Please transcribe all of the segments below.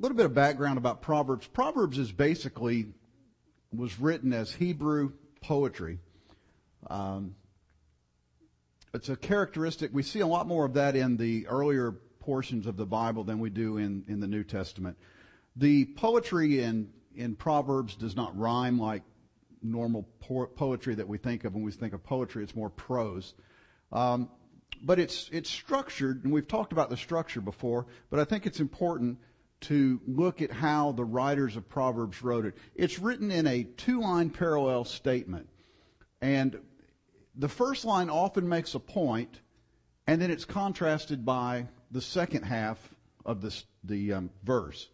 little bit of background about Proverbs. Proverbs is basically was written as Hebrew poetry. Um, it's a characteristic. We see a lot more of that in the earlier portions of the Bible than we do in, in the New Testament. The poetry in, in Proverbs does not rhyme like normal po- poetry that we think of when we think of poetry. It's more prose. Um, but it's, it's structured, and we've talked about the structure before, but I think it's important to look at how the writers of Proverbs wrote it. It's written in a two line parallel statement. And the first line often makes a point, and then it's contrasted by the second half of this, the um, verse.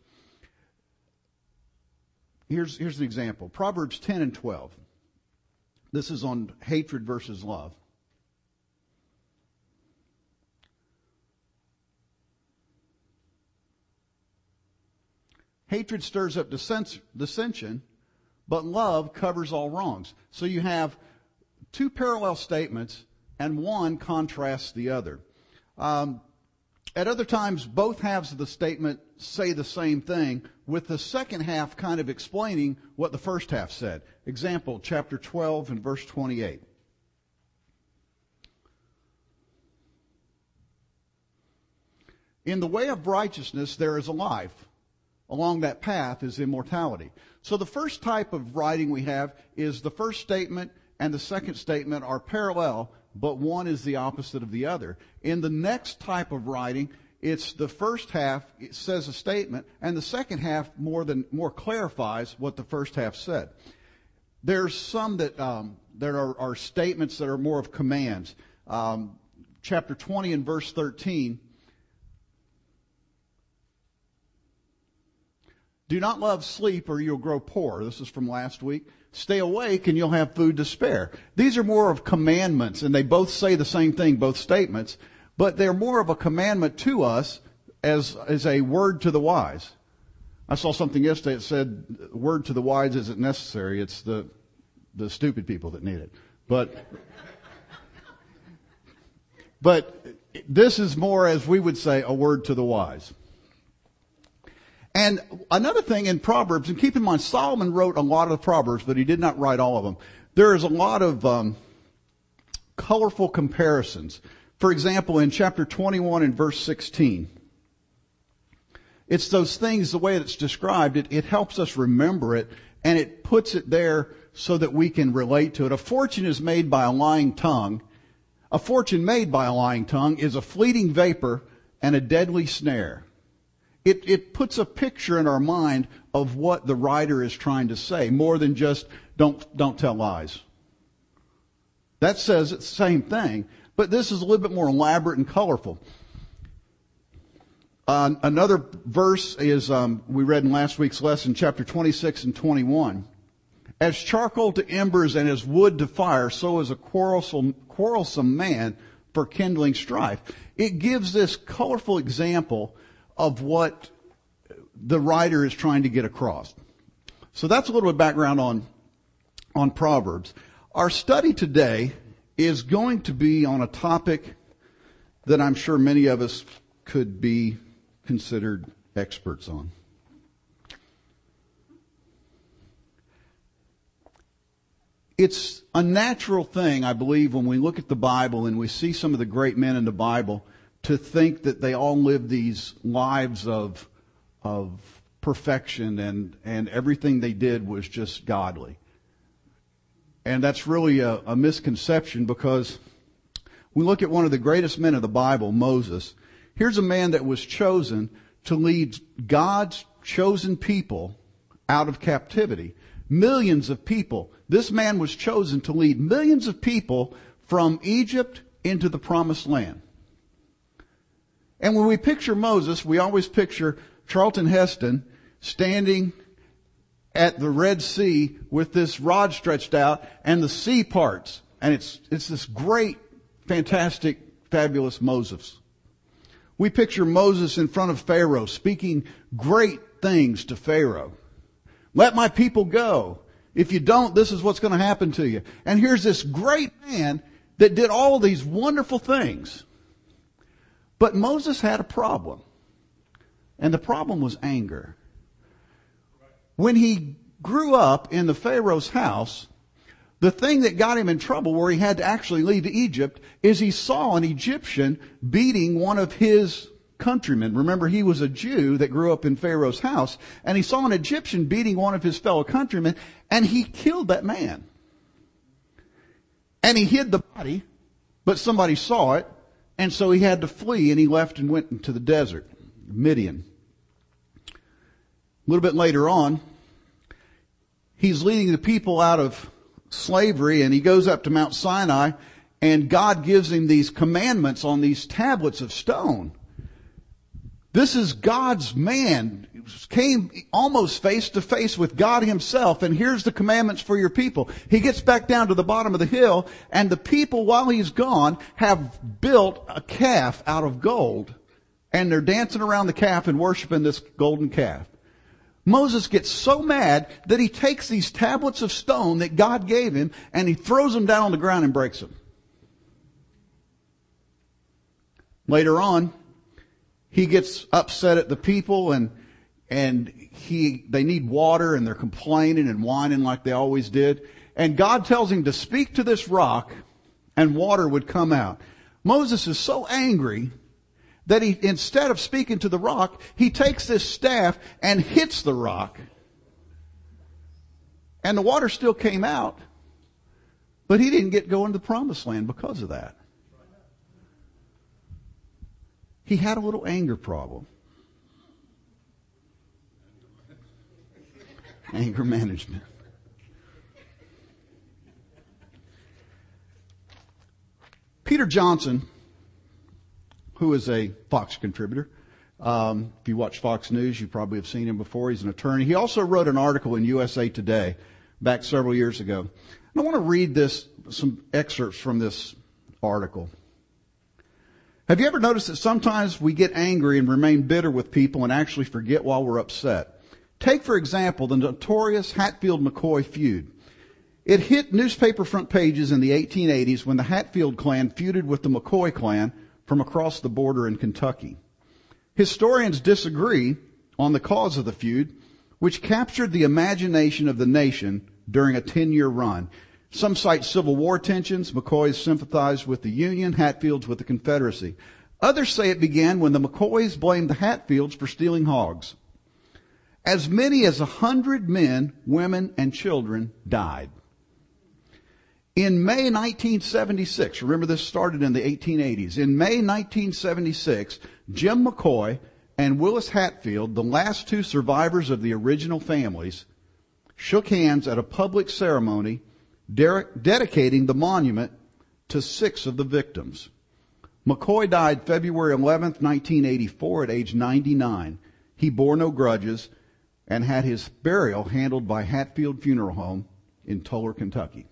Here's, here's an example Proverbs 10 and 12. This is on hatred versus love. Hatred stirs up dissension, but love covers all wrongs. So you have two parallel statements, and one contrasts the other. Um, at other times, both halves of the statement say the same thing, with the second half kind of explaining what the first half said. Example, chapter 12 and verse 28. In the way of righteousness there is a life along that path is immortality. So the first type of writing we have is the first statement and the second statement are parallel, but one is the opposite of the other. In the next type of writing, it's the first half it says a statement, and the second half more than more clarifies what the first half said. There's some that um, there are, are, statements that are more of commands. Um, chapter 20 and verse 13 Do not love sleep or you'll grow poor. This is from last week. Stay awake and you'll have food to spare. These are more of commandments and they both say the same thing, both statements, but they're more of a commandment to us as, as a word to the wise. I saw something yesterday that said, word to the wise isn't necessary. It's the, the stupid people that need it. But, but this is more, as we would say, a word to the wise. And another thing in Proverbs, and keep in mind, Solomon wrote a lot of the Proverbs, but he did not write all of them. There is a lot of um, colorful comparisons. For example, in chapter 21 and verse 16, it's those things, the way it's described, it, it helps us remember it, and it puts it there so that we can relate to it. A fortune is made by a lying tongue. A fortune made by a lying tongue is a fleeting vapor and a deadly snare. It, it puts a picture in our mind of what the writer is trying to say, more than just don't, don't tell lies. That says it's the same thing, but this is a little bit more elaborate and colorful. Uh, another verse is um, we read in last week's lesson, chapter 26 and 21. As charcoal to embers and as wood to fire, so is a quarrelsome, quarrelsome man for kindling strife. It gives this colorful example of what the writer is trying to get across. So that's a little bit of background on, on Proverbs. Our study today is going to be on a topic that I'm sure many of us could be considered experts on. It's a natural thing, I believe, when we look at the Bible and we see some of the great men in the Bible to think that they all live these lives of, of perfection and, and everything they did was just godly. And that's really a, a misconception because we look at one of the greatest men of the Bible, Moses. Here's a man that was chosen to lead God's chosen people out of captivity. Millions of people. This man was chosen to lead millions of people from Egypt into the promised land. And when we picture Moses, we always picture Charlton Heston standing at the Red Sea with this rod stretched out and the sea parts. And it's, it's this great, fantastic, fabulous Moses. We picture Moses in front of Pharaoh speaking great things to Pharaoh. Let my people go. If you don't, this is what's going to happen to you. And here's this great man that did all these wonderful things. But Moses had a problem. And the problem was anger. When he grew up in the Pharaoh's house, the thing that got him in trouble where he had to actually leave Egypt is he saw an Egyptian beating one of his countrymen. Remember, he was a Jew that grew up in Pharaoh's house, and he saw an Egyptian beating one of his fellow countrymen, and he killed that man. And he hid the body, but somebody saw it, and so he had to flee, and he left and went into the desert, Midian. A little bit later on, he's leading the people out of slavery and he goes up to Mount Sinai and God gives him these commandments on these tablets of stone. This is God's man, came almost face to face with God himself, and here's the commandments for your people. He gets back down to the bottom of the hill, and the people, while he's gone, have built a calf out of gold, and they're dancing around the calf and worshiping this golden calf. Moses gets so mad that he takes these tablets of stone that God gave him, and he throws them down on the ground and breaks them. Later on, he gets upset at the people and and he they need water and they're complaining and whining like they always did. And God tells him to speak to this rock and water would come out. Moses is so angry that he instead of speaking to the rock, he takes this staff and hits the rock. And the water still came out, but he didn't get going to the promised land because of that. He had a little anger problem. Anger management. Peter Johnson, who is a Fox contributor, um, if you watch Fox News, you probably have seen him before. He's an attorney. He also wrote an article in USA Today back several years ago. And I want to read this, some excerpts from this article. Have you ever noticed that sometimes we get angry and remain bitter with people and actually forget while we're upset? Take, for example, the notorious Hatfield McCoy feud. It hit newspaper front pages in the 1880s when the Hatfield clan feuded with the McCoy clan from across the border in Kentucky. Historians disagree on the cause of the feud, which captured the imagination of the nation during a 10 year run. Some cite Civil War tensions. McCoys sympathized with the Union, Hatfields with the Confederacy. Others say it began when the McCoys blamed the Hatfields for stealing hogs. As many as a hundred men, women, and children died. In May 1976, remember this started in the 1880s. In May 1976, Jim McCoy and Willis Hatfield, the last two survivors of the original families, shook hands at a public ceremony dedicating the monument to six of the victims. McCoy died February 11, 1984 at age 99. He bore no grudges and had his burial handled by Hatfield Funeral Home in Toler, Kentucky.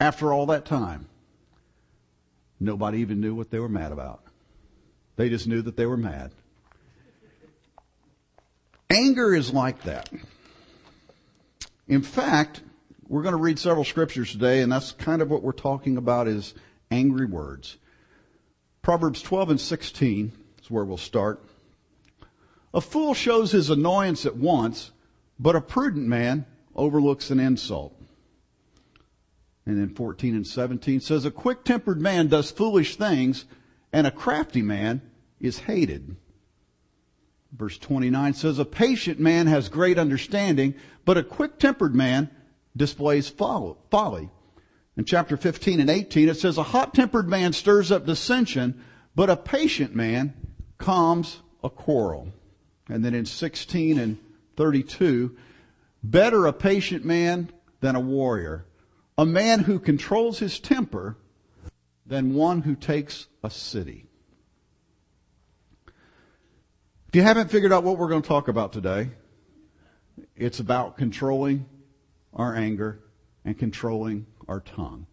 After all that time, nobody even knew what they were mad about. They just knew that they were mad. Anger is like that. In fact, we're going to read several scriptures today, and that's kind of what we're talking about is angry words. Proverbs 12 and 16 is where we'll start. A fool shows his annoyance at once, but a prudent man overlooks an insult. And then 14 and 17 says, a quick tempered man does foolish things, and a crafty man is hated. Verse 29 says, a patient man has great understanding, but a quick-tempered man displays folly. In chapter 15 and 18, it says, a hot-tempered man stirs up dissension, but a patient man calms a quarrel. And then in 16 and 32, better a patient man than a warrior, a man who controls his temper than one who takes a city. If you haven't figured out what we're going to talk about today, it's about controlling our anger and controlling our tongue.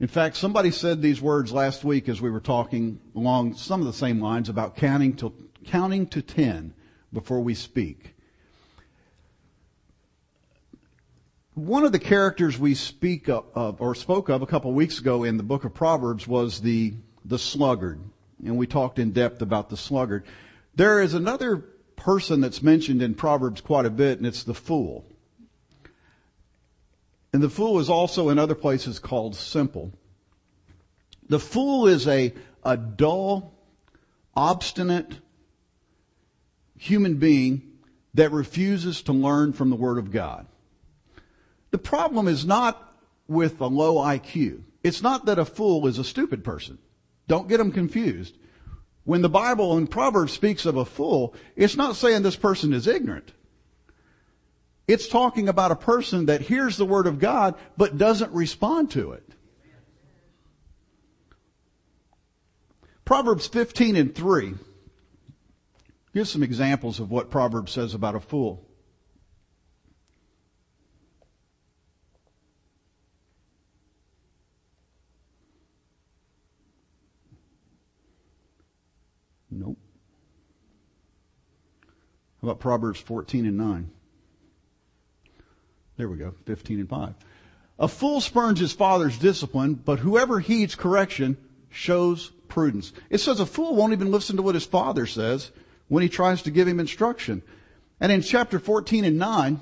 In fact, somebody said these words last week as we were talking along some of the same lines about counting to, counting to 10 before we speak. One of the characters we speak of, or spoke of a couple of weeks ago in the book of Proverbs was the, the sluggard. and we talked in depth about the sluggard. There is another person that's mentioned in Proverbs quite a bit, and it's the fool. And the fool is also in other places called simple. The fool is a, a dull, obstinate human being that refuses to learn from the Word of God. The problem is not with a low IQ. It's not that a fool is a stupid person. Don't get them confused. When the Bible in Proverbs speaks of a fool, it's not saying this person is ignorant. It's talking about a person that hears the Word of God but doesn't respond to it. Proverbs 15 and 3 gives some examples of what Proverbs says about a fool. Nope. How about Proverbs 14 and 9? There we go, 15 and 5. A fool spurns his father's discipline, but whoever heeds correction shows prudence. It says a fool won't even listen to what his father says when he tries to give him instruction. And in chapter 14 and 9,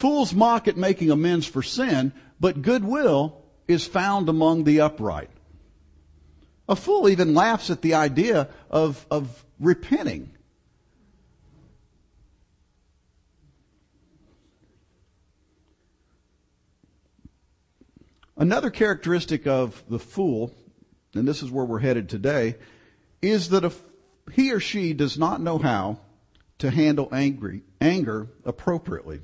fools mock at making amends for sin, but goodwill is found among the upright. A fool even laughs at the idea of, of repenting. Another characteristic of the fool, and this is where we're headed today, is that if he or she does not know how to handle angry, anger appropriately.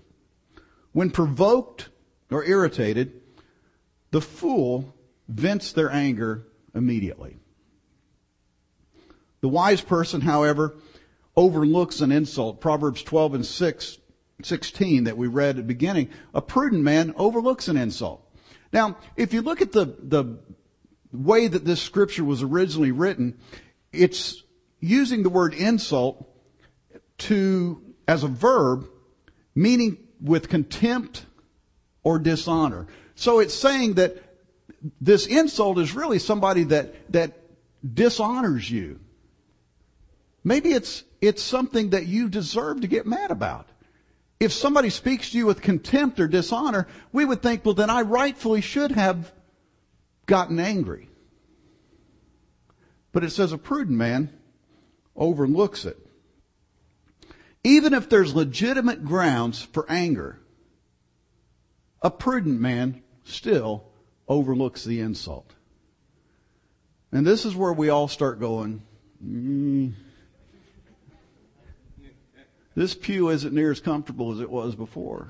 When provoked or irritated, the fool vents their anger immediately. The wise person, however, overlooks an insult. Proverbs 12 and 6, 16 that we read at the beginning. A prudent man overlooks an insult. Now, if you look at the, the way that this scripture was originally written, it's using the word insult to, as a verb, meaning with contempt or dishonor. So it's saying that this insult is really somebody that, that dishonors you. Maybe it's, it's something that you deserve to get mad about. If somebody speaks to you with contempt or dishonor, we would think, well, then I rightfully should have gotten angry. But it says a prudent man overlooks it. Even if there's legitimate grounds for anger, a prudent man still overlooks the insult. And this is where we all start going, mm, this pew isn't near as comfortable as it was before.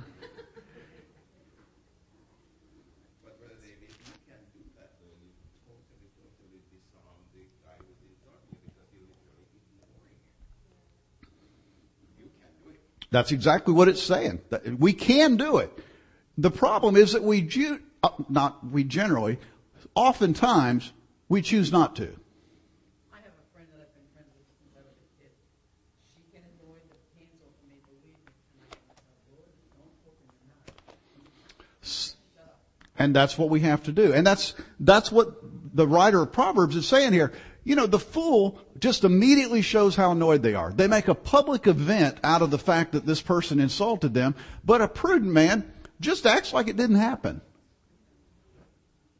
That's exactly what it's saying. We can do it. The problem is that we uh, not we generally, oftentimes, we choose not to. I have a friend that I've been friends with since I was a kid. She can annoy the pants off me, believe me. And I Lord, don't open And that's what we have to do. And that's, that's what the writer of Proverbs is saying here. You know, the fool just immediately shows how annoyed they are. They make a public event out of the fact that this person insulted them, but a prudent man just acts like it didn't happen.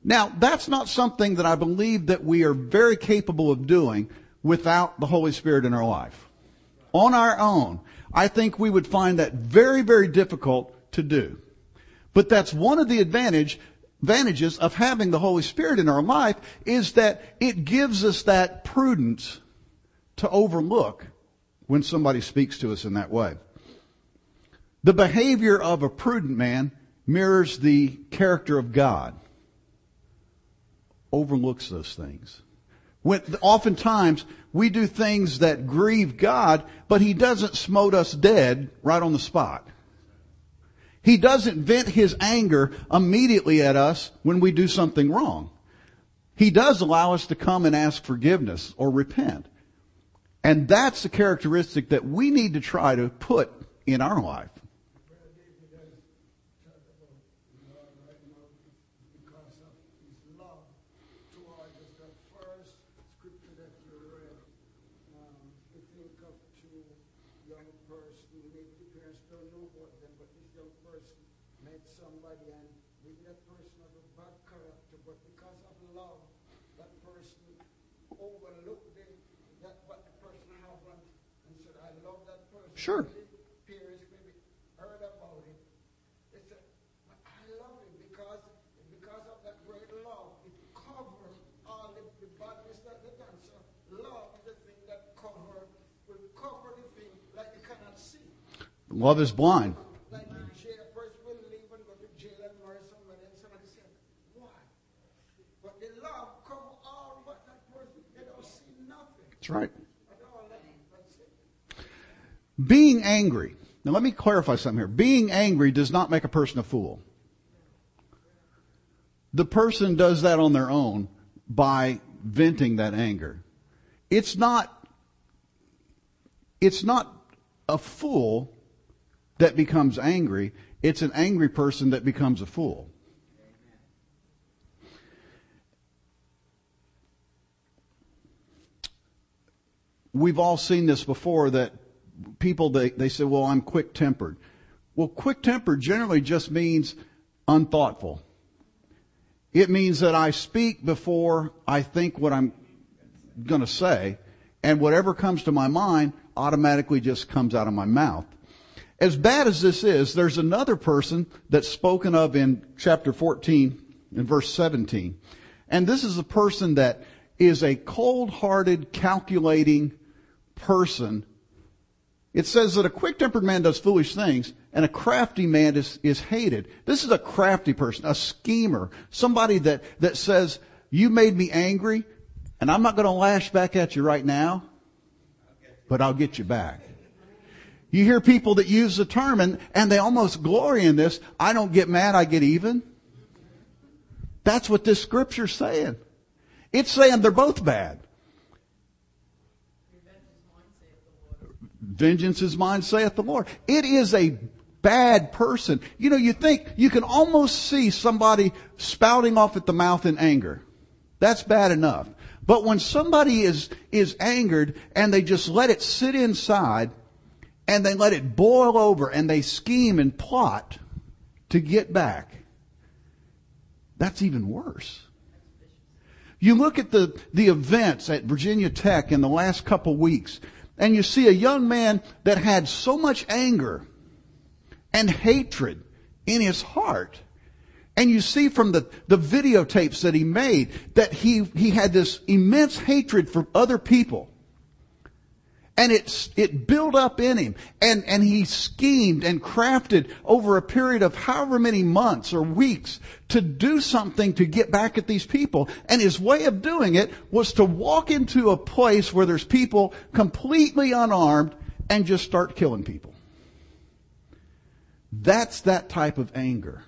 Now, that's not something that I believe that we are very capable of doing without the Holy Spirit in our life. On our own, I think we would find that very, very difficult to do. But that's one of the advantage, advantages of having the Holy Spirit in our life is that it gives us that prudence to overlook when somebody speaks to us in that way. The behavior of a prudent man mirrors the character of God overlooks those things. When, oftentimes, we do things that grieve God, but He doesn't smote us dead right on the spot. He doesn't vent His anger immediately at us when we do something wrong. He does allow us to come and ask forgiveness or repent. And that's the characteristic that we need to try to put in our life. somebody and maybe that person has a bad character, but because of love, that person overlooked the, that what the person happened and said, I love that person. Sure. Maybe peers maybe heard about it. They said, but I love him because because of that great love, it covers all the, the badness that they done. So love is the thing that cover will cover the thing like you cannot see. Love is blind. Like jail, a person will leave and go to jail and murder somebody, and somebody said, Why? But the love cover all what that person, they don't see nothing That's right. at all. That, that's it. Being angry. Now let me clarify something here. Being angry does not make a person a fool. The person does that on their own by venting that anger. It's not, it's not a fool that becomes angry. It's an angry person that becomes a fool. We've all seen this before that people, they, they say, well, I'm quick tempered. Well, quick tempered generally just means unthoughtful. It means that I speak before I think what I'm going to say, and whatever comes to my mind automatically just comes out of my mouth. As bad as this is, there's another person that's spoken of in chapter 14 in verse 17. And this is a person that is a cold-hearted, calculating person. It says that a quick-tempered man does foolish things and a crafty man is, is hated. This is a crafty person, a schemer, somebody that, that says, you made me angry and I'm not going to lash back at you right now, but I'll get you back. You hear people that use the term and, and they almost glory in this. I don't get mad, I get even. That's what this scripture's saying. It's saying they're both bad. Vengeance is mine, saith the Lord. It is a bad person. You know, you think, you can almost see somebody spouting off at the mouth in anger. That's bad enough. But when somebody is, is angered and they just let it sit inside and they let it boil over and they scheme and plot to get back, that's even worse. You look at the, the events at Virginia Tech in the last couple weeks, and you see a young man that had so much anger and hatred in his heart. And you see from the, the videotapes that he made that he, he had this immense hatred for other people. And it's, it built up in him. And, and he schemed and crafted over a period of however many months or weeks to do something to get back at these people. And his way of doing it was to walk into a place where there's people completely unarmed and just start killing people. That's that type of anger.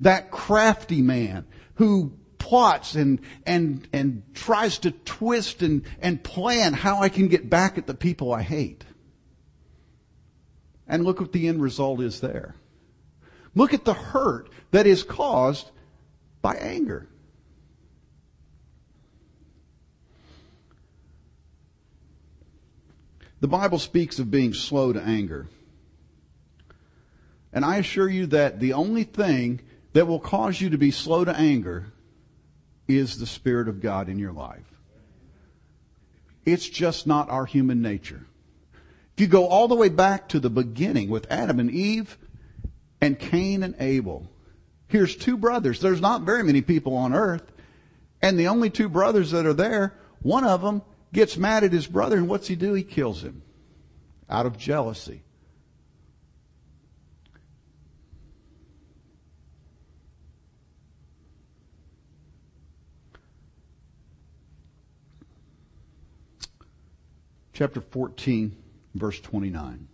That crafty man who plots and, and, and tries to twist and, and plan how I can get back at the people I hate. And look what the end result is there. Look at the hurt that is caused by anger. The Bible speaks of being slow to anger. And I assure you that the only thing that will cause you to be slow to anger is the Spirit of God in your life. It's just not our human nature. If you go all the way back to the beginning with Adam and Eve and Cain and Abel, here's two brothers. There's not very many people on earth. And the only two brothers that are there, one of them gets mad at his brother and what's he do? He kills him out of jealousy. Chapter 14, verse 29.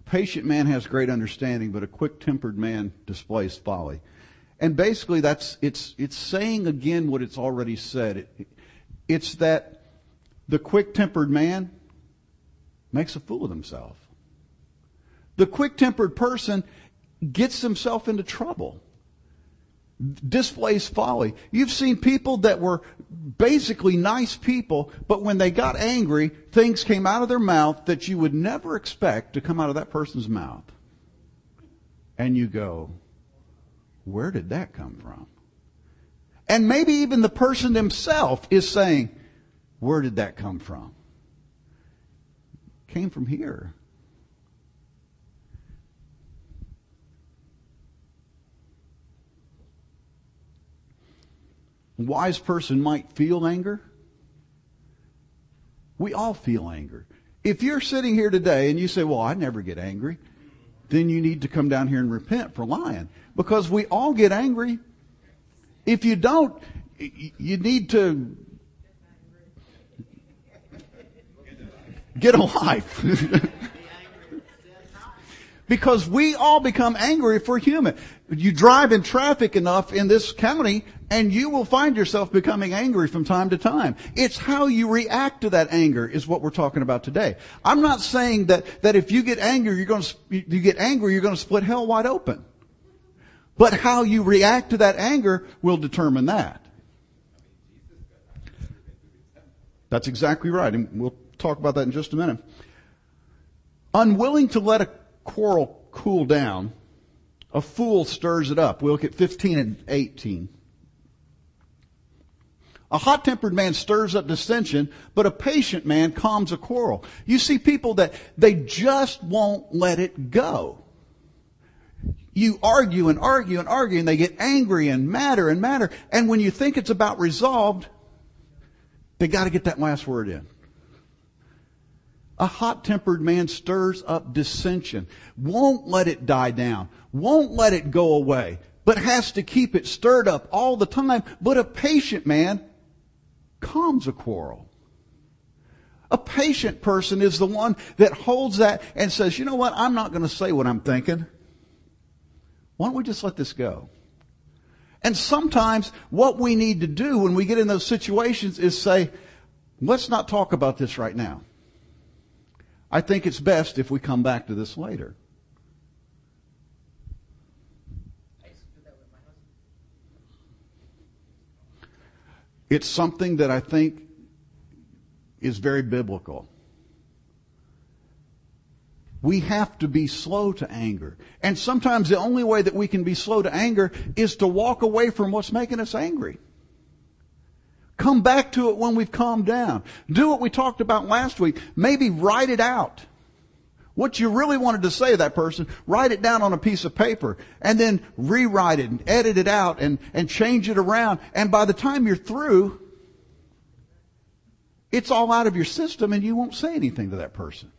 A patient man has great understanding, but a quick-tempered man displays folly. And basically that's, it's, it's saying again what it's already said. It, it's that the quick-tempered man makes a fool of himself. The quick-tempered person gets himself into trouble. Displays folly. You've seen people that were basically nice people, but when they got angry, things came out of their mouth that you would never expect to come out of that person's mouth. And you go, where did that come from? And maybe even the person himself is saying, where did that come from? Came from here. Wise person might feel anger. We all feel anger. If you're sitting here today and you say, well, I never get angry, then you need to come down here and repent for lying. Because we all get angry. If you don't, you need to get a life. because we all become angry if we're human. You drive in traffic enough in this county and you will find yourself becoming angry from time to time. It's how you react to that anger is what we're talking about today. I'm not saying that, that if you get angry, you're going to, you get angry, you're going to split hell wide open. But how you react to that anger will determine that. That's exactly right. And we'll talk about that in just a minute. Unwilling to let a quarrel cool down, a fool stirs it up. We look at 15 and 18. A hot tempered man stirs up dissension, but a patient man calms a quarrel. You see people that they just won't let it go. You argue and argue and argue and they get angry and madder and madder. And when you think it's about resolved, they gotta get that last word in. A hot tempered man stirs up dissension, won't let it die down, won't let it go away, but has to keep it stirred up all the time. But a patient man calms a quarrel. A patient person is the one that holds that and says, you know what, I'm not going to say what I'm thinking. Why don't we just let this go? And sometimes what we need to do when we get in those situations is say, let's not talk about this right now. I think it's best if we come back to this later. It's something that I think is very biblical. We have to be slow to anger. And sometimes the only way that we can be slow to anger is to walk away from what's making us angry. Come back to it when we've calmed down. Do what we talked about last week. Maybe write it out. What you really wanted to say to that person, write it down on a piece of paper and then rewrite it and edit it out and, and change it around. And by the time you're through, it's all out of your system and you won't say anything to that person.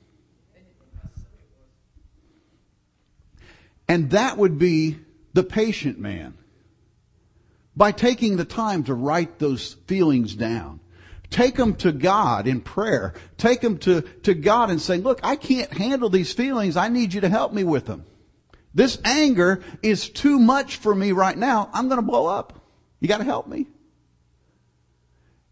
And that would be the patient man. By taking the time to write those feelings down Take them to God in prayer. Take them to, to God and say, look, I can't handle these feelings. I need you to help me with them. This anger is too much for me right now. I'm going to blow up. You got to help me.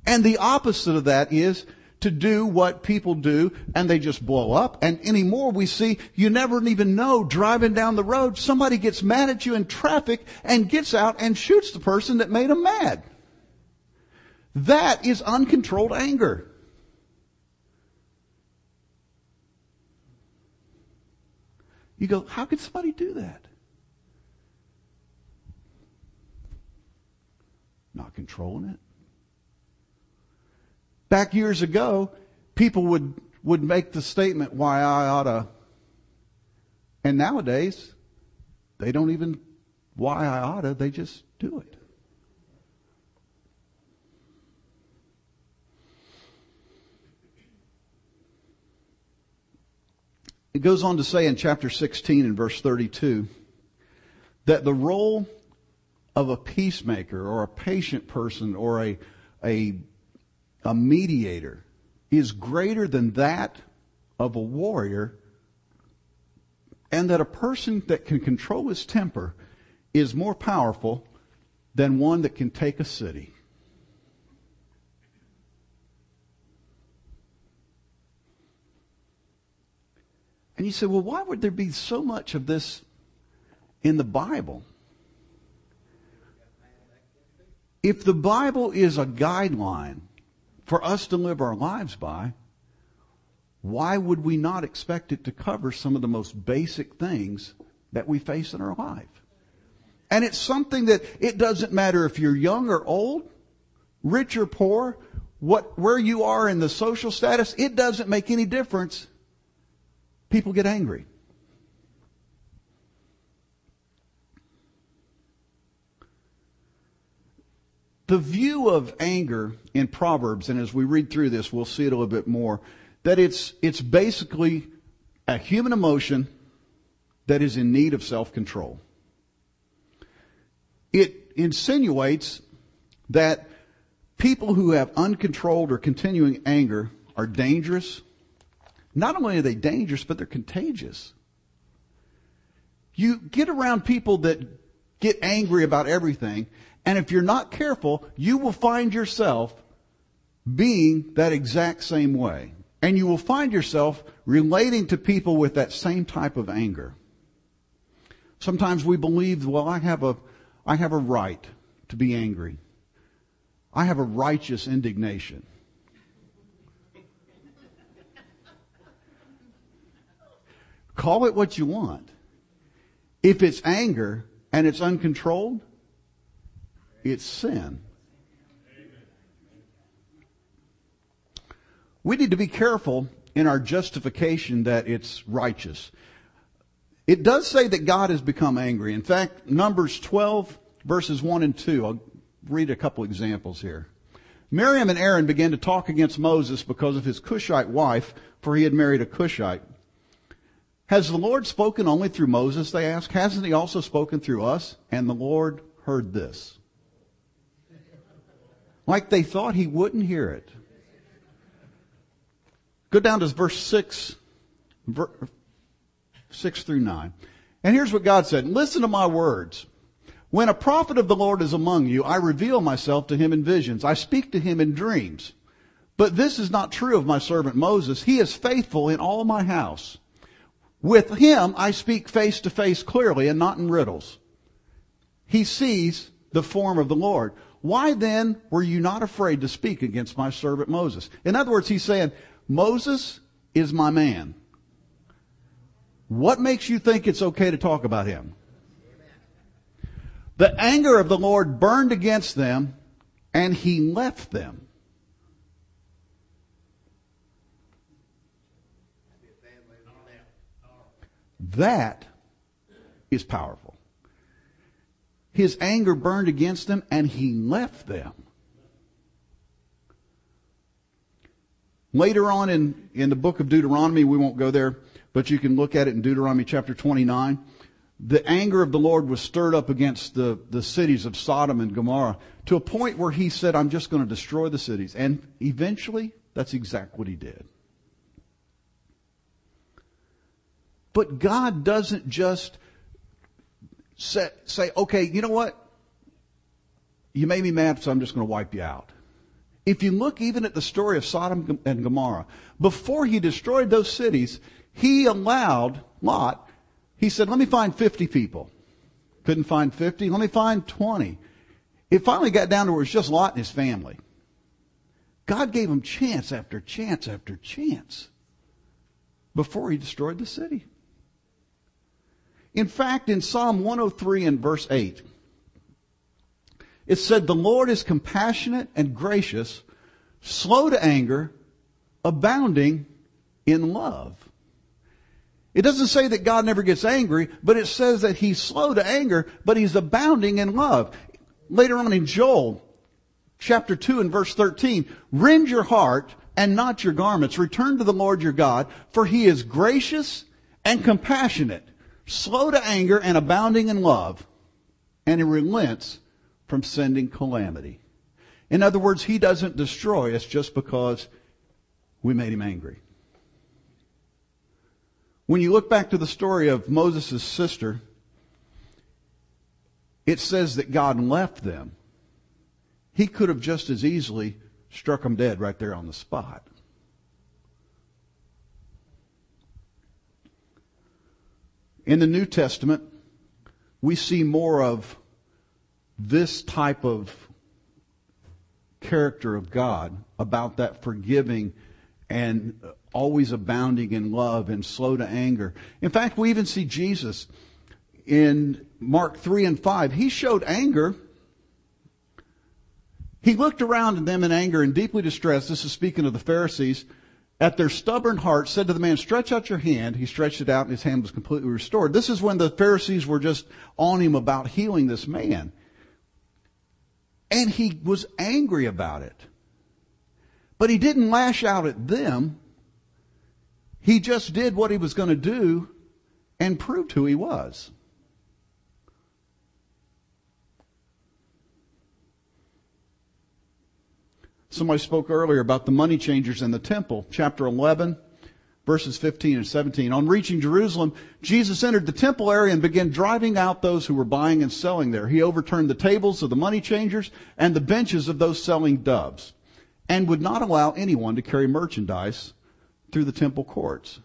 And the opposite of that is to do what people do and they just blow up. And anymore we see you never even know driving down the road, somebody gets mad at you in traffic and gets out and shoots the person that made them mad. That is uncontrolled anger. You go, how could somebody do that? Not controlling it. Back years ago, people would, would make the statement, why I oughta. And nowadays, they don't even why I oughta, they just do it. It goes on to say in chapter 16 and verse 32 that the role of a peacemaker or a patient person or a, a, a mediator is greater than that of a warrior and that a person that can control his temper is more powerful than one that can take a city. And you say, well, why would there be so much of this in the Bible? If the Bible is a guideline for us to live our lives by, why would we not expect it to cover some of the most basic things that we face in our life? And it's something that it doesn't matter if you're young or old, rich or poor, what, where you are in the social status, it doesn't make any difference. People get angry. The view of anger in Proverbs, and as we read through this, we'll see it a little bit more, that it's, it's basically a human emotion that is in need of self-control. It insinuates that people who have uncontrolled or continuing anger are dangerous. Not only are they dangerous, but they're contagious. You get around people that get angry about everything, and if you're not careful, you will find yourself being that exact same way. And you will find yourself relating to people with that same type of anger. Sometimes we believe, well, I have a, I have a right to be angry. I have a righteous indignation. Call it what you want. If it's anger and it's uncontrolled, it's sin. We need to be careful in our justification that it's righteous. It does say that God has become angry. In fact, Numbers 12 verses 1 and 2, I'll read a couple examples here. Miriam and Aaron began to talk against Moses because of his Cushite wife, for he had married a Cushite. Has the Lord spoken only through Moses, they asked. Hasn't he also spoken through us? And the Lord heard this. Like they thought he wouldn't hear it. Go down to verse 6, 6 through 9. And here's what God said. Listen to my words. When a prophet of the Lord is among you, I reveal myself to him in visions. I speak to him in dreams. But this is not true of my servant Moses. He is faithful in all my house. With him I speak face to face clearly and not in riddles. He sees the form of the Lord. Why then were you not afraid to speak against my servant Moses? In other words, he's saying, Moses is my man. What makes you think it's okay to talk about him? The anger of the Lord burned against them and he left them. That is powerful. His anger burned against them and he left them. Later on in, in the book of Deuteronomy, we won't go there, but you can look at it in Deuteronomy chapter 29. The anger of the Lord was stirred up against the, the cities of Sodom and Gomorrah to a point where he said, I'm just going to destroy the cities. And eventually, that's exactly what he did. But God doesn't just say, say, okay, you know what? You made me mad, so I'm just going to wipe you out. If you look even at the story of Sodom and Gomorrah, before he destroyed those cities, he allowed Lot, he said, let me find 50 people. Couldn't find 50, let me find 20. It finally got down to where it was just Lot and his family. God gave him chance after chance after chance before he destroyed the city. In fact, in Psalm 103 and verse 8, it said, the Lord is compassionate and gracious, slow to anger, abounding in love. It doesn't say that God never gets angry, but it says that he's slow to anger, but he's abounding in love. Later on in Joel, chapter 2 and verse 13, rend your heart and not your garments. Return to the Lord your God, for he is gracious and compassionate, slow to anger and abounding in love, and he relents from sending calamity. In other words, he doesn't destroy us just because we made him angry. When you look back to the story of Moses' sister, it says that God left them. He could have just as easily struck them dead right there on the spot. In the New Testament, we see more of this type of character of God, about that forgiving and always abounding in love and slow to anger. In fact, we even see Jesus in Mark 3 and 5. He showed anger. He looked around at them in anger and deeply distressed. This is speaking of the Pharisees. At their stubborn heart, said to the man, Stretch out your hand. He stretched it out and his hand was completely restored. This is when the Pharisees were just on him about healing this man. And he was angry about it. But he didn't lash out at them. He just did what he was going to do and proved who he was. Somebody spoke earlier about the money changers in the temple, chapter 11, verses 15 and 17. On reaching Jerusalem, Jesus entered the temple area and began driving out those who were buying and selling there. He overturned the tables of the money changers and the benches of those selling doves and would not allow anyone to carry merchandise through the temple courts.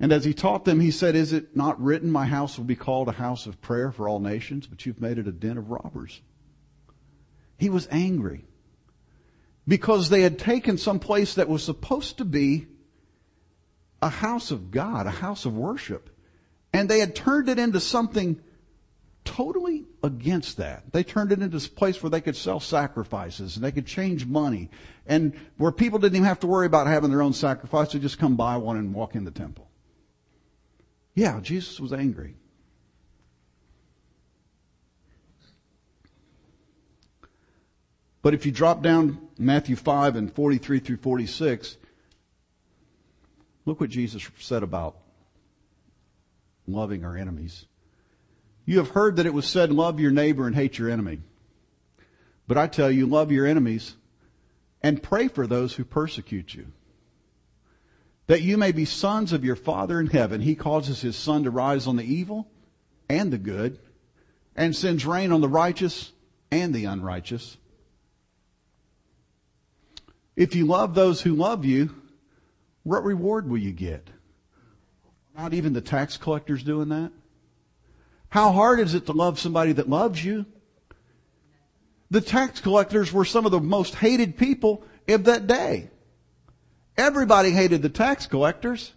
And as he taught them, he said, Is it not written, My house will be called a house of prayer for all nations, but you've made it a den of robbers? He was angry because they had taken some place that was supposed to be a house of God, a house of worship, and they had turned it into something totally against that. They turned it into a place where they could sell sacrifices and they could change money and where people didn't even have to worry about having their own sacrifice. They just come buy one and walk in the temple. Yeah, Jesus was angry. But if you drop down Matthew 5 and 43 through 46, look what Jesus said about loving our enemies. You have heard that it was said, love your neighbor and hate your enemy. But I tell you, love your enemies and pray for those who persecute you. That you may be sons of your Father in heaven. He causes his sun to rise on the evil and the good and sends rain on the righteous and the unrighteous. If you love those who love you, what reward will you get? Not even the tax collectors doing that? How hard is it to love somebody that loves you? The tax collectors were some of the most hated people of that day. Everybody hated the tax collectors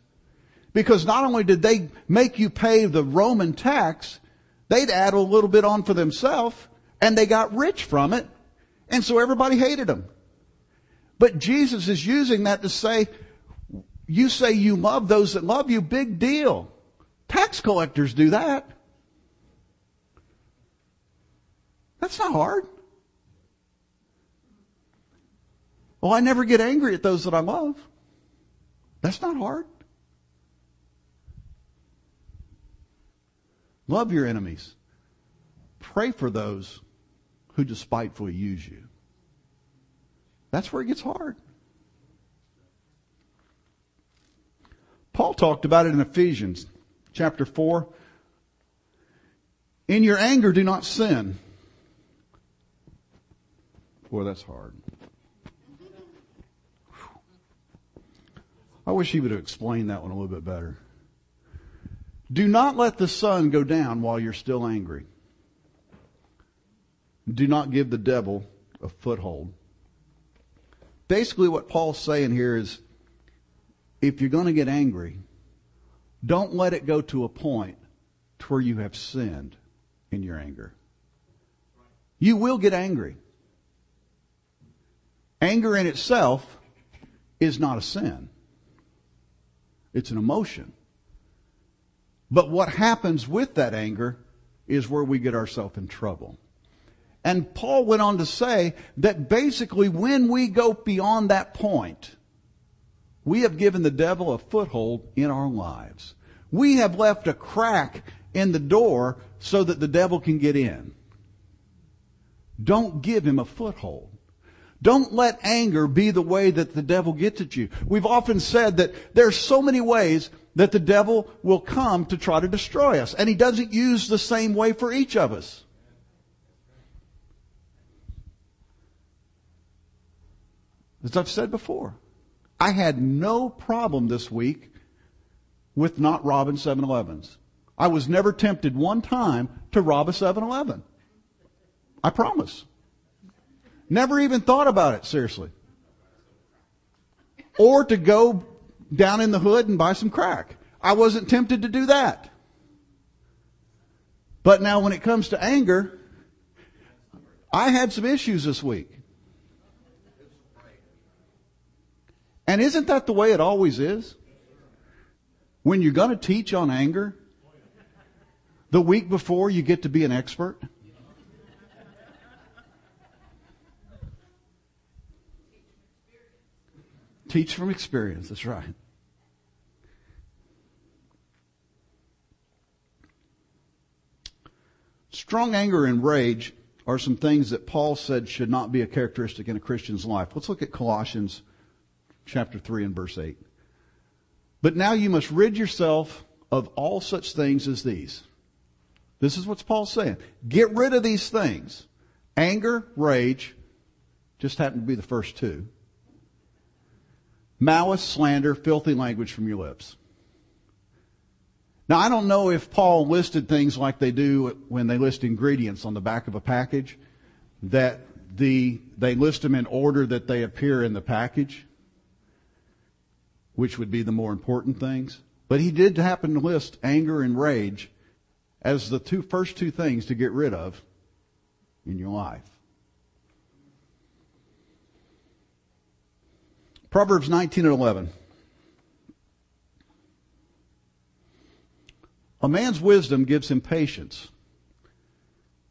because not only did they make you pay the Roman tax, they'd add a little bit on for themselves and they got rich from it. And so everybody hated them. But Jesus is using that to say, you say you love those that love you, big deal. Tax collectors do that. That's not hard. Well, I never get angry at those that I love. That's not hard. Love your enemies. Pray for those who despitefully use you. That's where it gets hard. Paul talked about it in Ephesians chapter 4. In your anger, do not sin. Boy, that's hard. I wish he would have explained that one a little bit better. Do not let the sun go down while you're still angry. Do not give the devil a foothold. Basically, what Paul's saying here is if you're going to get angry, don't let it go to a point to where you have sinned in your anger. You will get angry. Anger in itself is not a sin. It's an emotion. But what happens with that anger is where we get ourselves in trouble. And Paul went on to say that basically when we go beyond that point, we have given the devil a foothold in our lives. We have left a crack in the door so that the devil can get in. Don't give him a foothold. Don't let anger be the way that the devil gets at you. We've often said that there's so many ways that the devil will come to try to destroy us. And he doesn't use the same way for each of us. As I've said before, I had no problem this week with not robbing 7-Elevens. I was never tempted one time to rob a 7-Eleven. I promise. Never even thought about it, seriously. Or to go down in the hood and buy some crack. I wasn't tempted to do that. But now when it comes to anger, I had some issues this week. And isn't that the way it always is? When you're going to teach on anger, the week before you get to be an expert. Teach from experience, that's right. Strong anger and rage are some things that Paul said should not be a characteristic in a Christian's life. Let's look at Colossians chapter 3 and verse 8. But now you must rid yourself of all such things as these. This is what Paul's saying. Get rid of these things. Anger, rage, just happened to be the first two. Malice, slander, filthy language from your lips. Now I don't know if Paul listed things like they do when they list ingredients on the back of a package, that the, they list them in order that they appear in the package, which would be the more important things. But he did happen to list anger and rage as the two, first two things to get rid of in your life. Proverbs 19 and 11. A man's wisdom gives him patience.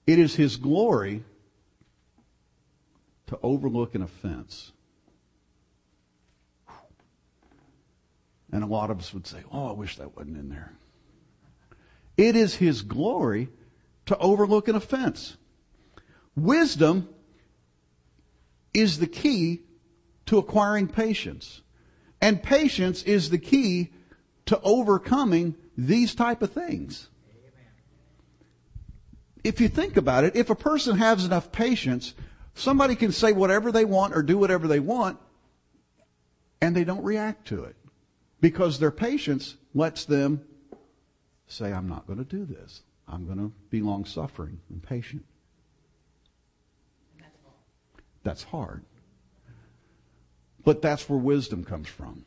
It is his glory to overlook an offense. And a lot of us would say, oh, I wish that wasn't in there. It is his glory to overlook an offense. Wisdom is the key to acquiring patience. And patience is the key to overcoming these type of things. If you think about it, if a person has enough patience, somebody can say whatever they want or do whatever they want and they don't react to it because their patience lets them say, I'm not going to do this. I'm going to be long suffering and patient. That's hard. But that's where wisdom comes from.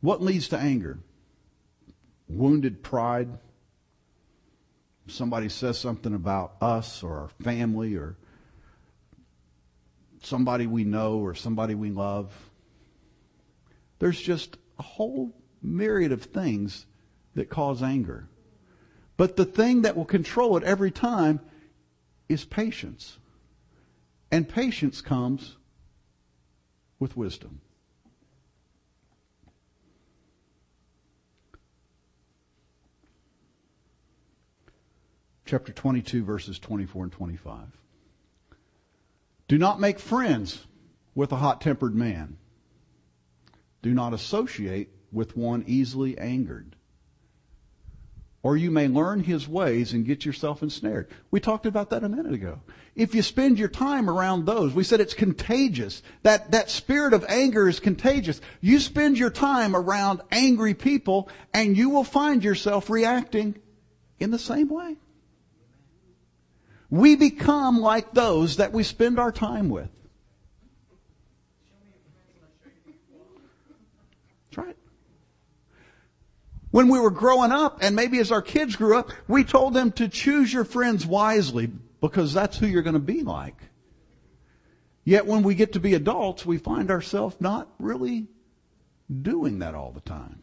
What leads to anger? Wounded pride. Somebody says something about us or our family or somebody we know or somebody we love. There's just a whole myriad of things that cause anger. But the thing that will control it every time is patience. And patience comes with wisdom. Chapter 22 verses 24 and 25. Do not make friends with a hot-tempered man. Do not associate with one easily angered. Or you may learn his ways and get yourself ensnared. We talked about that a minute ago. If you spend your time around those, we said it's contagious. That, that spirit of anger is contagious. You spend your time around angry people and you will find yourself reacting in the same way. We become like those that we spend our time with. That's right. When we were growing up, and maybe as our kids grew up, we told them to choose your friends wisely because that's who you're going to be like. Yet when we get to be adults, we find ourselves not really doing that all the time.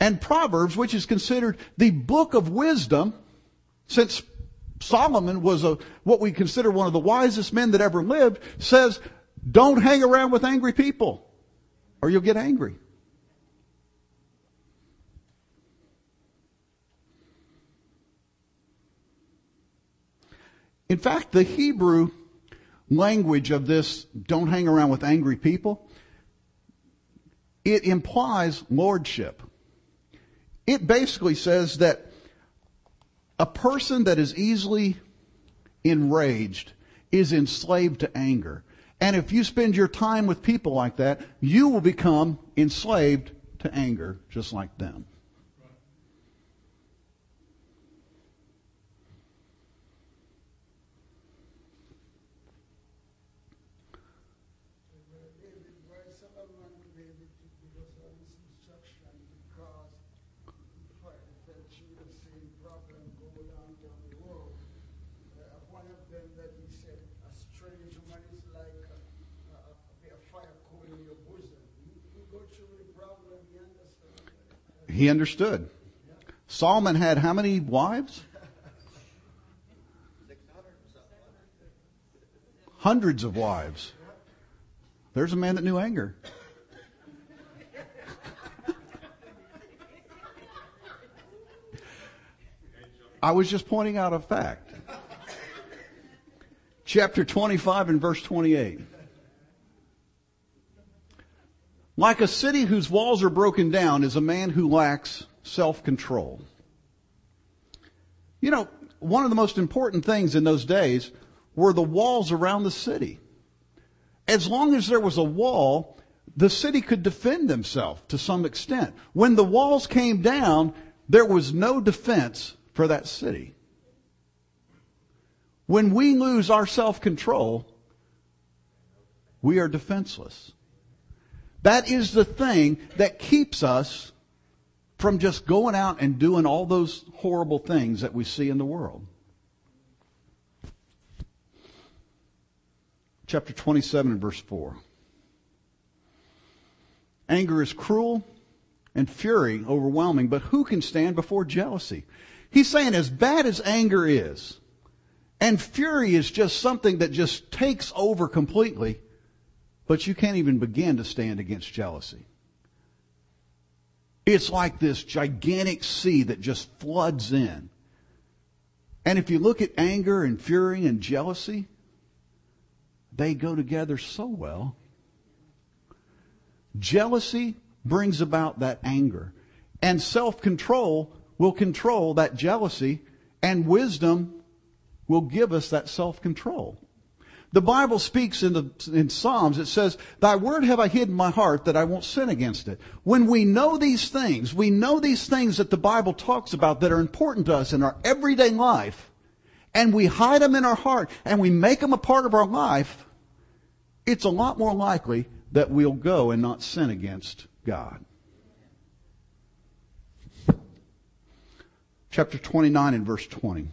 And Proverbs, which is considered the book of wisdom, since Solomon was a, what we consider one of the wisest men that ever lived, says, don't hang around with angry people or you'll get angry. In fact, the Hebrew language of this don't hang around with angry people, it implies lordship. It basically says that a person that is easily enraged is enslaved to anger. And if you spend your time with people like that, you will become enslaved to anger just like them. them that he said, a strange woman is like a, a, a, a fire coal in your bosom. You, you go through the problem, you understand. He understood. Solomon had how many wives? Hundreds of wives. There's a man that knew anger. I was just pointing out a fact. Chapter 25 and verse 28. Like a city whose walls are broken down is a man who lacks self-control. You know, one of the most important things in those days were the walls around the city. As long as there was a wall, the city could defend themselves to some extent. When the walls came down, there was no defense for that city. When we lose our self-control, we are defenseless. That is the thing that keeps us from just going out and doing all those horrible things that we see in the world. Chapter 27 verse 4. Anger is cruel and fury overwhelming, but who can stand before jealousy? He's saying as bad as anger is, and fury is just something that just takes over completely, but you can't even begin to stand against jealousy. It's like this gigantic sea that just floods in. And if you look at anger and fury and jealousy, they go together so well. Jealousy brings about that anger. And self-control will control that jealousy. And wisdom will give us that self-control. The Bible speaks in, the, in Psalms, it says, Thy word have I hid in my heart that I won't sin against it. When we know these things, we know these things that the Bible talks about that are important to us in our everyday life, and we hide them in our heart, and we make them a part of our life, it's a lot more likely that we'll go and not sin against God. Chapter 29 and verse 20.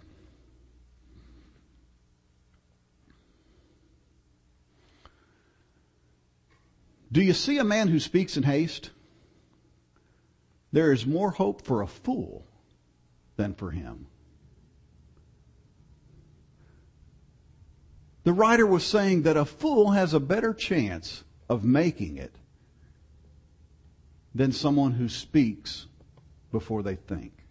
Do you see a man who speaks in haste? There is more hope for a fool than for him. The writer was saying that a fool has a better chance of making it than someone who speaks before they think.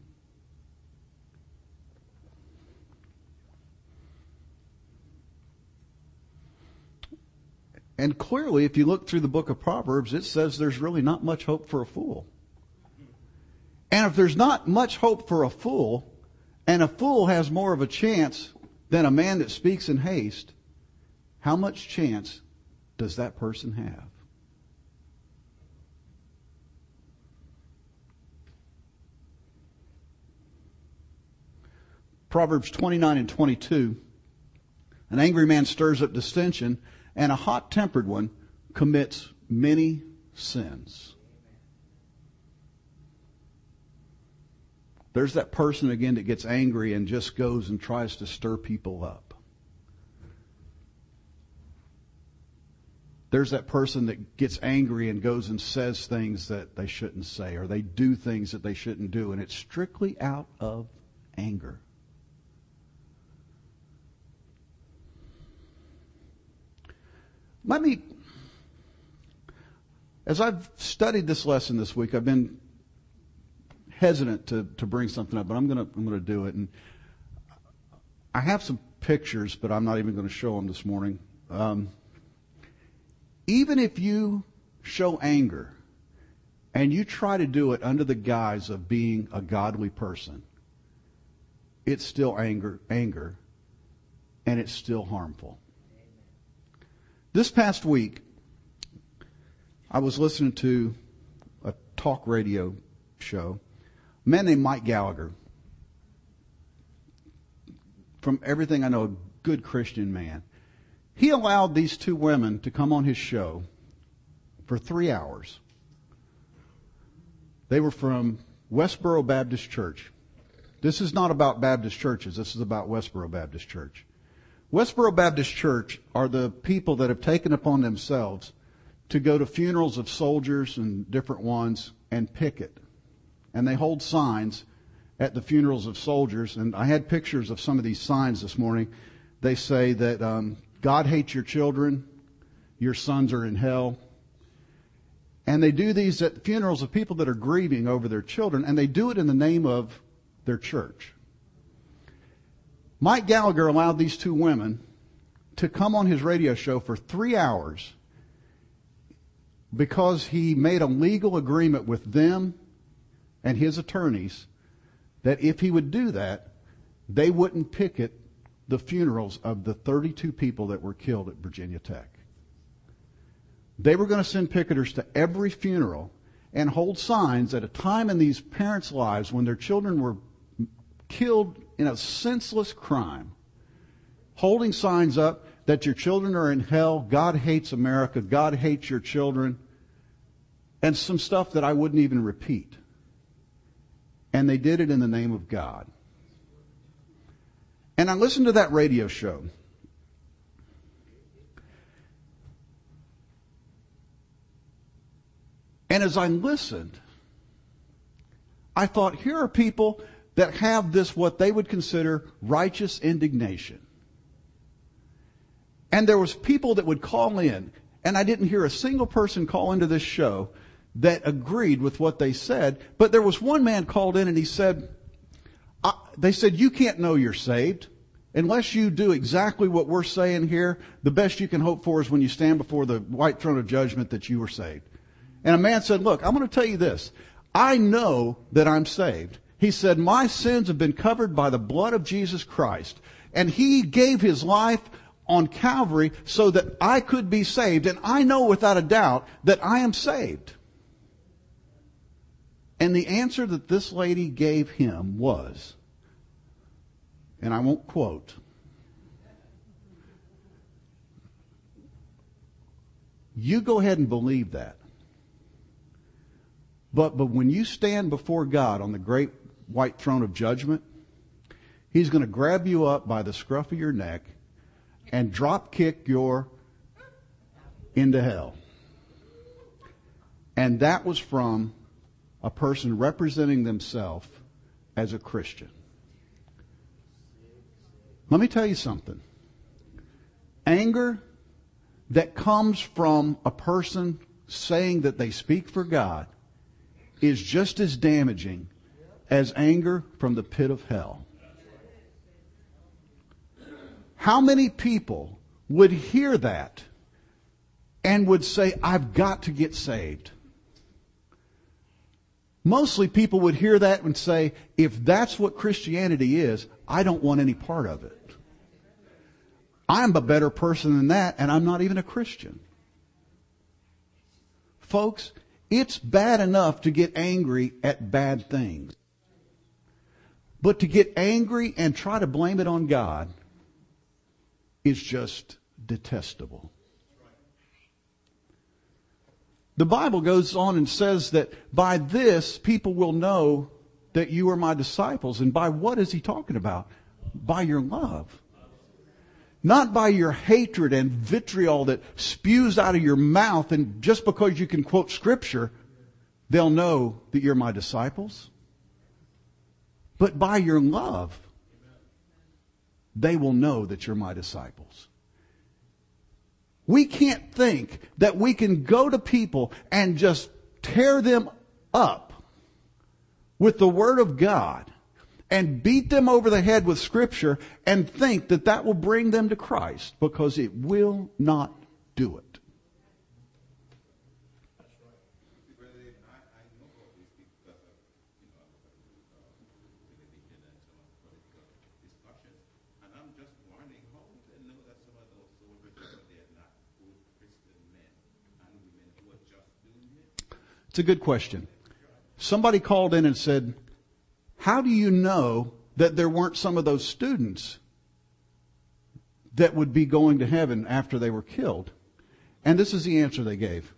And clearly, if you look through the book of Proverbs, it says there's really not much hope for a fool. And if there's not much hope for a fool, and a fool has more of a chance than a man that speaks in haste, how much chance does that person have? Proverbs 29 and 22. An angry man stirs up dissension, and a hot tempered one commits many sins. There's that person again that gets angry and just goes and tries to stir people up. There's that person that gets angry and goes and says things that they shouldn't say or they do things that they shouldn't do and it's strictly out of anger. Let me, as I've studied this lesson this week, I've been hesitant to, to bring something up, but I'm gonna, I'm gonna do it. And I have some pictures, but I'm not even gonna show them this morning. Um, even if you show anger and you try to do it under the guise of being a godly person, it's still anger, anger, and it's still harmful. This past week, I was listening to a talk radio show. A man named Mike Gallagher. From everything I know, a good Christian man. He allowed these two women to come on his show for three hours. They were from Westboro Baptist Church. This is not about Baptist churches. This is about Westboro Baptist Church. Westboro Baptist Church are the people that have taken upon themselves to go to funerals of soldiers and different ones and picket. And they hold signs at the funerals of soldiers. And I had pictures of some of these signs this morning. They say that um, God hates your children, your sons are in hell. And they do these at funerals of people that are grieving over their children, and they do it in the name of their church. Mike Gallagher allowed these two women to come on his radio show for three hours because he made a legal agreement with them and his attorneys that if he would do that, they wouldn't picket the funerals of the 32 people that were killed at Virginia Tech. They were going to send picketers to every funeral and hold signs at a time in these parents' lives when their children were killed in a senseless crime, holding signs up that your children are in hell, God hates America, God hates your children, and some stuff that I wouldn't even repeat. And they did it in the name of God. And I listened to that radio show. And as I listened, I thought, here are people that have this, what they would consider righteous indignation. And there was people that would call in, and I didn't hear a single person call into this show that agreed with what they said, but there was one man called in and he said, they said, you can't know you're saved unless you do exactly what we're saying here. The best you can hope for is when you stand before the white throne of judgment that you were saved. And a man said, look, I'm going to tell you this. I know that I'm saved. He said, my sins have been covered by the blood of Jesus Christ. And he gave his life on Calvary so that I could be saved. And I know without a doubt that I am saved. And the answer that this lady gave him was, and I won't quote, you go ahead and believe that. But, but when you stand before God on the great white throne of judgment, He's going to grab you up by the scruff of your neck and drop kick your into hell. And that was from a person representing themselves as a Christian. Let me tell you something. Anger that comes from a person saying that they speak for God is just as damaging as anger from the pit of hell. How many people would hear that and would say, I've got to get saved? Mostly people would hear that and say, if that's what Christianity is, I don't want any part of it. I'm a better person than that and I'm not even a Christian. Folks, it's bad enough to get angry at bad things. But to get angry and try to blame it on God is just detestable. The Bible goes on and says that by this people will know that you are my disciples. And by what is he talking about? By your love. Not by your hatred and vitriol that spews out of your mouth and just because you can quote scripture, they'll know that you're my disciples. But by your love, they will know that you're my disciples. We can't think that we can go to people and just tear them up with the Word of God and beat them over the head with scripture and think that that will bring them to Christ because it will not do it. It's a good question. Somebody called in and said, how do you know that there weren't some of those students that would be going to heaven after they were killed? And this is the answer they gave.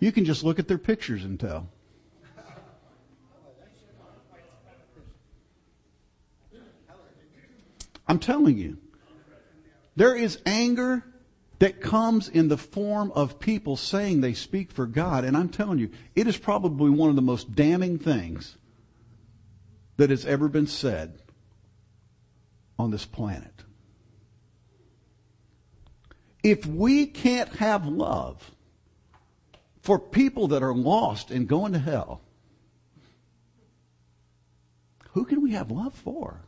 You can just look at their pictures and tell. I'm telling you. There is anger that comes in the form of people saying they speak for God. And I'm telling you, it is probably one of the most damning things that has ever been said on this planet. If we can't have love for people that are lost and going to hell, who can we have love for?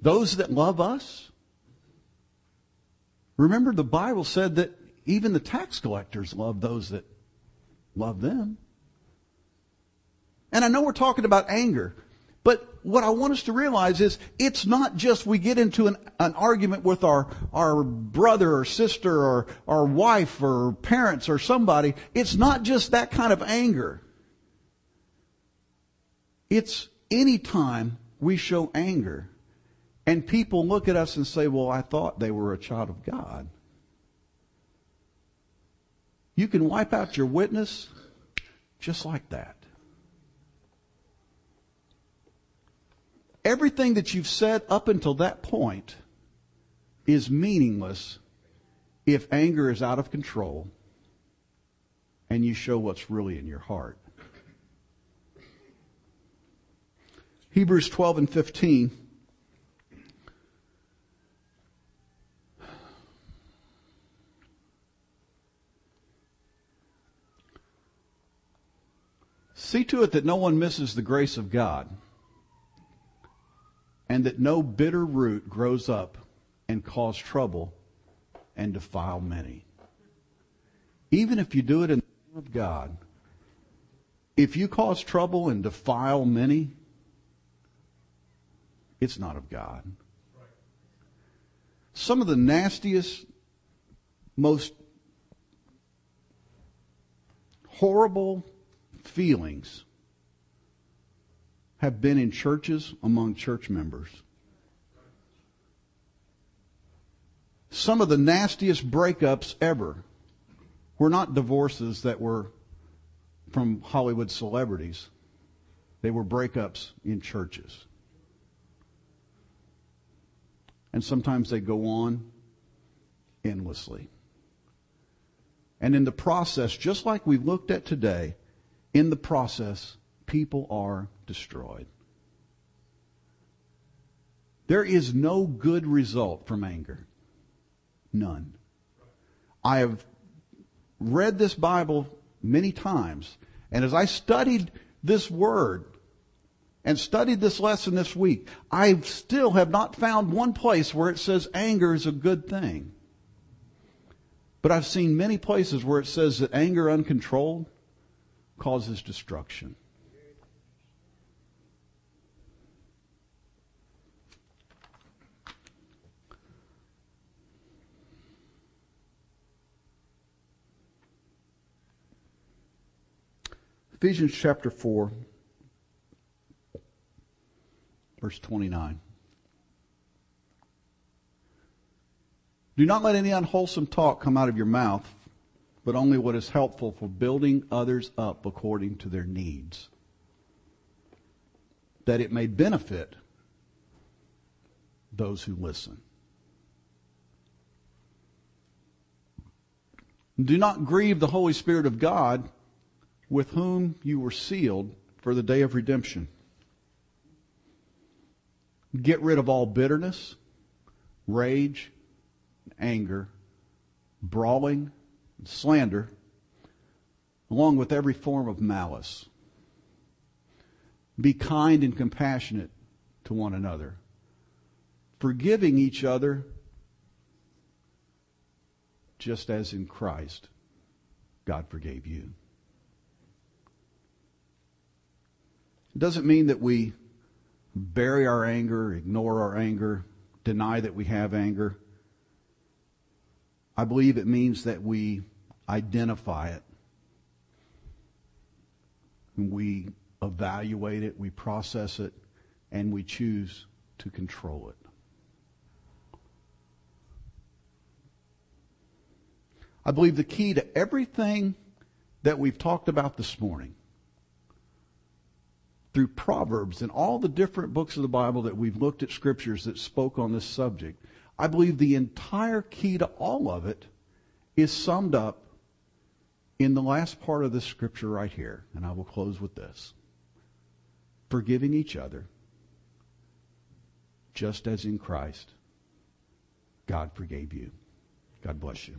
Those that love us? Remember, the Bible said that even the tax collectors love those that love them. And I know we're talking about anger, but what I want us to realize is it's not just we get into an, an argument with our, our brother or sister or our wife or parents or somebody. It's not just that kind of anger. It's any time we show anger and people look at us and say, well, I thought they were a child of God. You can wipe out your witness just like that. Everything that you've said up until that point is meaningless if anger is out of control and you show what's really in your heart. Hebrews 12 and 15 See to it that no one misses the grace of God and that no bitter root grows up and cause trouble and defile many. Even if you do it in the name of God, if you cause trouble and defile many, it's not of God. Some of the nastiest, most horrible feelings have been in churches among church members. Some of the nastiest breakups ever were not divorces that were from Hollywood celebrities. They were breakups in churches. And sometimes they go on endlessly. And in the process, just like we've looked at today, in the process, people are destroyed. There is no good result from anger. None. I have read this Bible many times, and as I studied this word and studied this lesson this week, I still have not found one place where it says anger is a good thing. But I've seen many places where it says that anger uncontrolled causes destruction. Ephesians chapter 4, verse 29. Do not let any unwholesome talk come out of your mouth, but only what is helpful for building others up according to their needs, that it may benefit those who listen. Do not grieve the Holy Spirit of God with whom you were sealed for the day of redemption. Get rid of all bitterness, rage, anger, brawling, slander, along with every form of malice. Be kind and compassionate to one another, forgiving each other just as in Christ God forgave you. It doesn't mean that we bury our anger, ignore our anger, deny that we have anger. I believe it means that we identify it. We evaluate it, we process it, and we choose to control it. I believe the key to everything that we've talked about this morning through Proverbs and all the different books of the Bible that we've looked at scriptures that spoke on this subject, I believe the entire key to all of it is summed up in the last part of the scripture right here. And I will close with this. Forgiving each other, just as in Christ, God forgave you. God bless you.